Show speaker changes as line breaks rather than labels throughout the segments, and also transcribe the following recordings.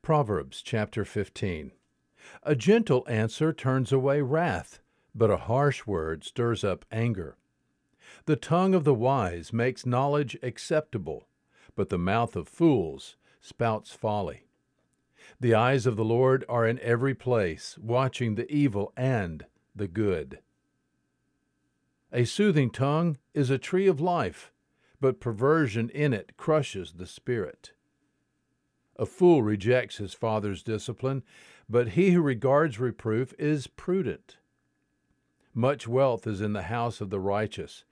Proverbs chapter 15. A gentle answer turns away wrath, but a harsh word stirs up anger. The tongue of the wise makes knowledge acceptable, but the mouth of fools spouts folly. The eyes of the Lord are in every place, watching the evil and the good. A soothing tongue is a tree of life, but perversion in it crushes the spirit. A fool rejects his father's discipline, but he who regards reproof is prudent. Much wealth is in the house of the righteous,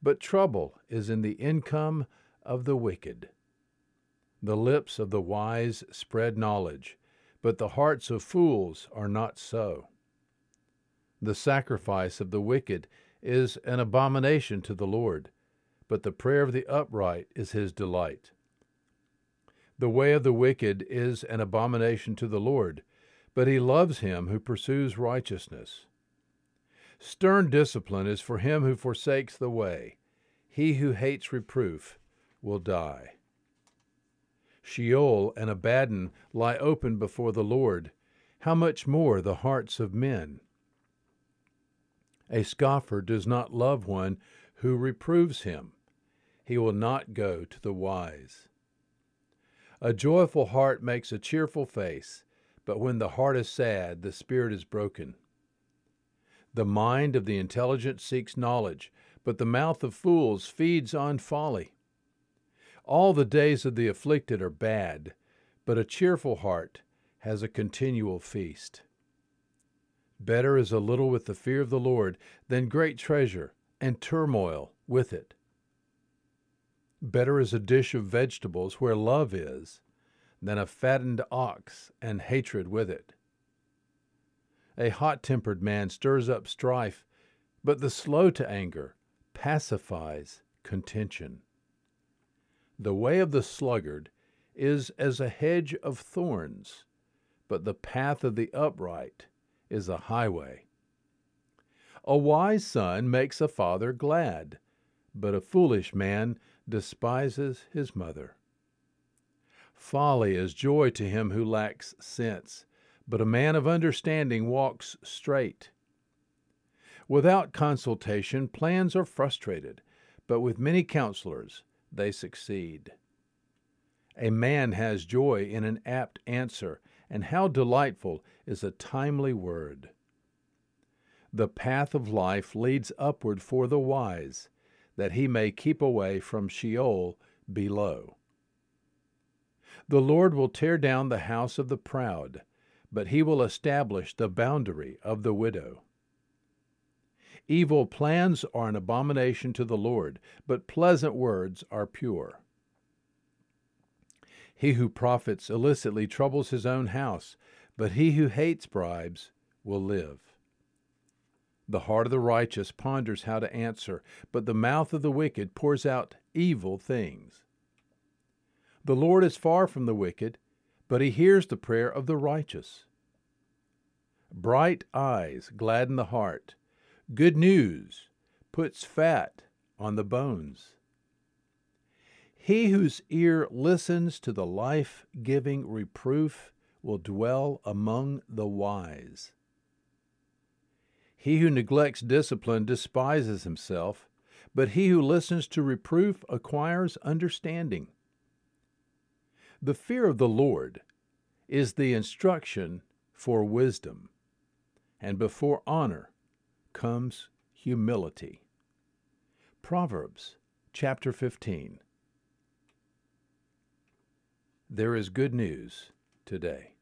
but trouble is in the income of the wicked. The lips of the wise spread knowledge, but the hearts of fools are not so. The sacrifice of the wicked is an abomination to the Lord, but the prayer of the upright is his delight. The way of the wicked is an abomination to the Lord, but he loves him who pursues righteousness. Stern discipline is for him who forsakes the way. He who hates reproof will die. Sheol and Abaddon lie open before the Lord. How much more the hearts of men? A scoffer does not love one who reproves him. He will not go to the wise. A joyful heart makes a cheerful face, but when the heart is sad, the spirit is broken. The mind of the intelligent seeks knowledge, but the mouth of fools feeds on folly. All the days of the afflicted are bad, but a cheerful heart has a continual feast. Better is a little with the fear of the Lord than great treasure and turmoil with it. Better is a dish of vegetables where love is than a fattened ox and hatred with it. A hot tempered man stirs up strife, but the slow to anger pacifies contention. The way of the sluggard is as a hedge of thorns, but the path of the upright is a highway. A wise son makes a father glad, but a foolish man despises his mother. Folly is joy to him who lacks sense, but a man of understanding walks straight. Without consultation, plans are frustrated, but with many counselors, they succeed. A man has joy in an apt answer, and how delightful is a timely word. The path of life leads upward for the wise, that he may keep away from Sheol below. The Lord will tear down the house of the proud, but he will establish the boundary of the widow. Evil plans are an abomination to the Lord, but pleasant words are pure. He who profits illicitly troubles his own house, but he who hates bribes will live. The heart of the righteous ponders how to answer, but the mouth of the wicked pours out evil things. The Lord is far from the wicked, but he hears the prayer of the righteous. Bright eyes gladden the heart, Good news puts fat on the bones. He whose ear listens to the life giving reproof will dwell among the wise. He who neglects discipline despises himself, but he who listens to reproof acquires understanding. The fear of the Lord is the instruction for wisdom, and before honor comes humility. Proverbs chapter 15. There is good news today.